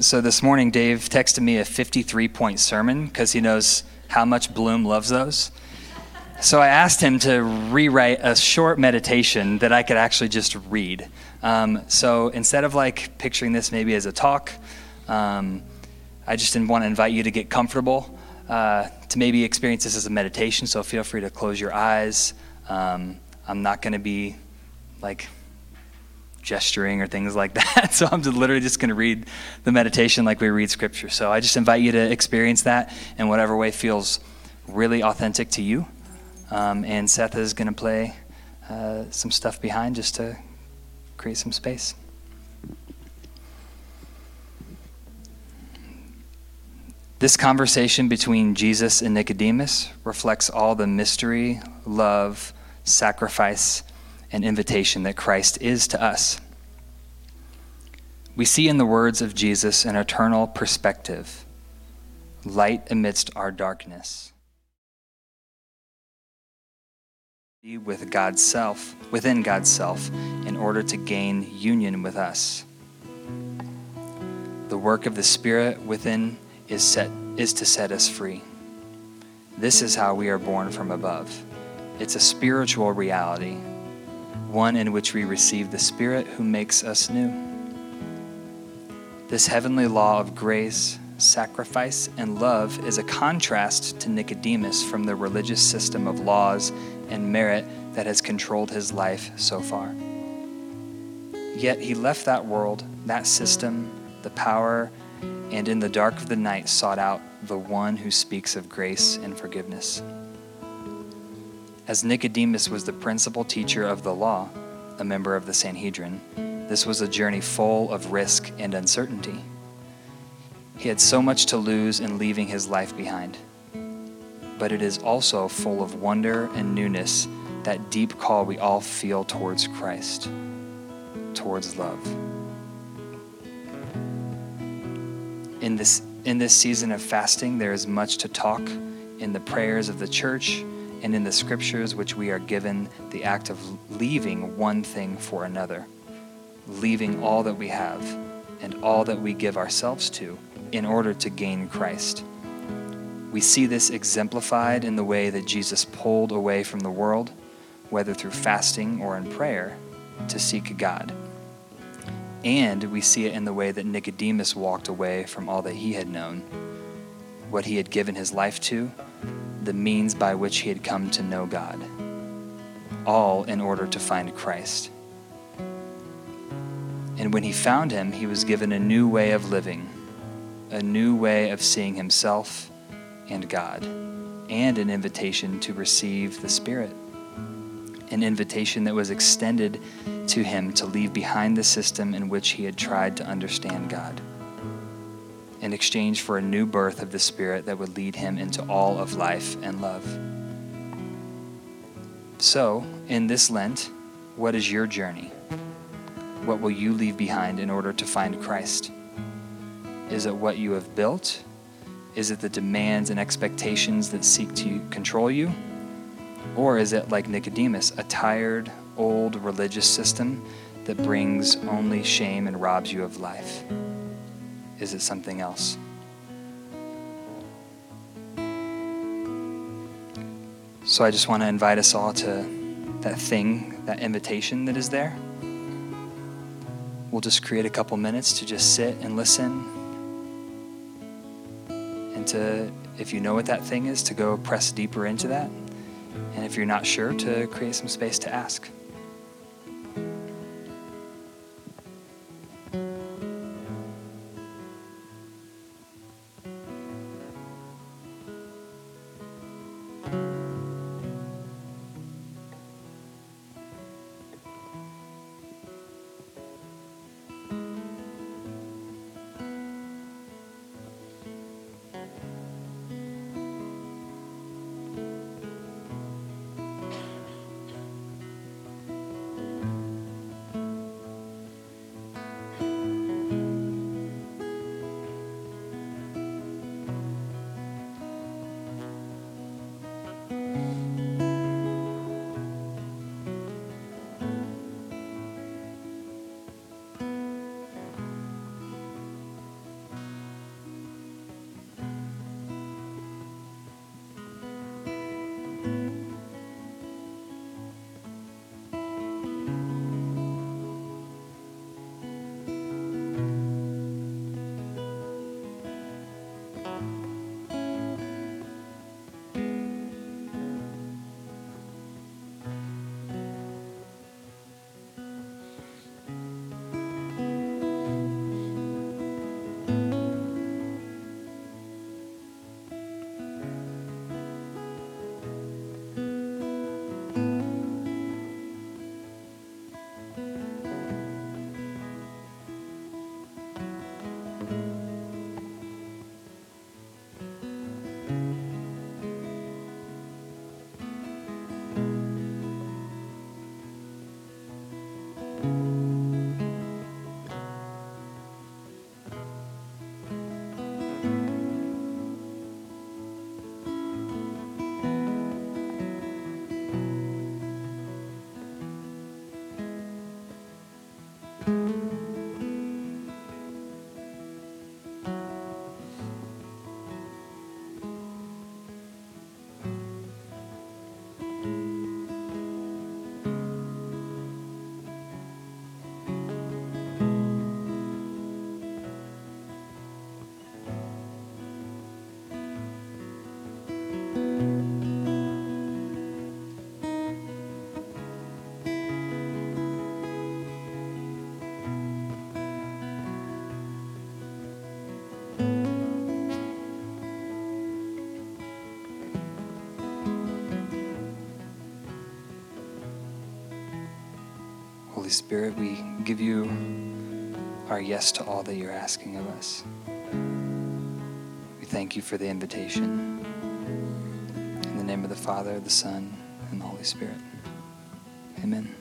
So this morning, Dave texted me a 53 point sermon because he knows how much Bloom loves those. So I asked him to rewrite a short meditation that I could actually just read. Um, so instead of like picturing this maybe as a talk, um, I just didn't want to invite you to get comfortable, uh, to maybe experience this as a meditation. So feel free to close your eyes. Um, I'm not going to be like gesturing or things like that. So I'm just literally just going to read the meditation like we read scripture. So I just invite you to experience that in whatever way feels really authentic to you. Um, and Seth is going to play uh, some stuff behind just to create some space. This conversation between Jesus and Nicodemus reflects all the mystery, love, sacrifice, and invitation that Christ is to us. We see in the words of Jesus an eternal perspective, light amidst our darkness. With God's self, within God's self, in order to gain union with us. The work of the Spirit within is set is to set us free. This is how we are born from above. It's a spiritual reality one in which we receive the Spirit who makes us new. This heavenly law of grace, sacrifice, and love is a contrast to Nicodemus from the religious system of laws and merit that has controlled his life so far. Yet he left that world, that system, the power, and in the dark of the night sought out the one who speaks of grace and forgiveness. As Nicodemus was the principal teacher of the law, a member of the Sanhedrin, this was a journey full of risk and uncertainty. He had so much to lose in leaving his life behind. But it is also full of wonder and newness, that deep call we all feel towards Christ, towards love. In this, in this season of fasting, there is much to talk in the prayers of the church and in the scriptures which we are given the act of leaving one thing for another, leaving all that we have and all that we give ourselves to in order to gain Christ. We see this exemplified in the way that Jesus pulled away from the world, whether through fasting or in prayer, to seek God. And we see it in the way that Nicodemus walked away from all that he had known, what he had given his life to, the means by which he had come to know God, all in order to find Christ. And when he found him, he was given a new way of living, a new way of seeing himself and God, and an invitation to receive the Spirit. An invitation that was extended to him to leave behind the system in which he had tried to understand God in exchange for a new birth of the Spirit that would lead him into all of life and love. So, in this Lent, what is your journey? What will you leave behind in order to find Christ? Is it what you have built? Is it the demands and expectations that seek to control you? Or is it, like Nicodemus, a tired, old religious system that brings only shame and robs you of life? Is it something else? So I just want to invite us all to that thing, that invitation that is there. We'll just create a couple minutes to just sit and listen. And to, if you know what that thing is, to go press deeper into that. And if you're not sure, to create some space to ask. Holy Spirit, we give you our yes to all that you're asking of us. We thank you for the invitation. In the name of the Father, the Son, and the Holy Spirit. Amen.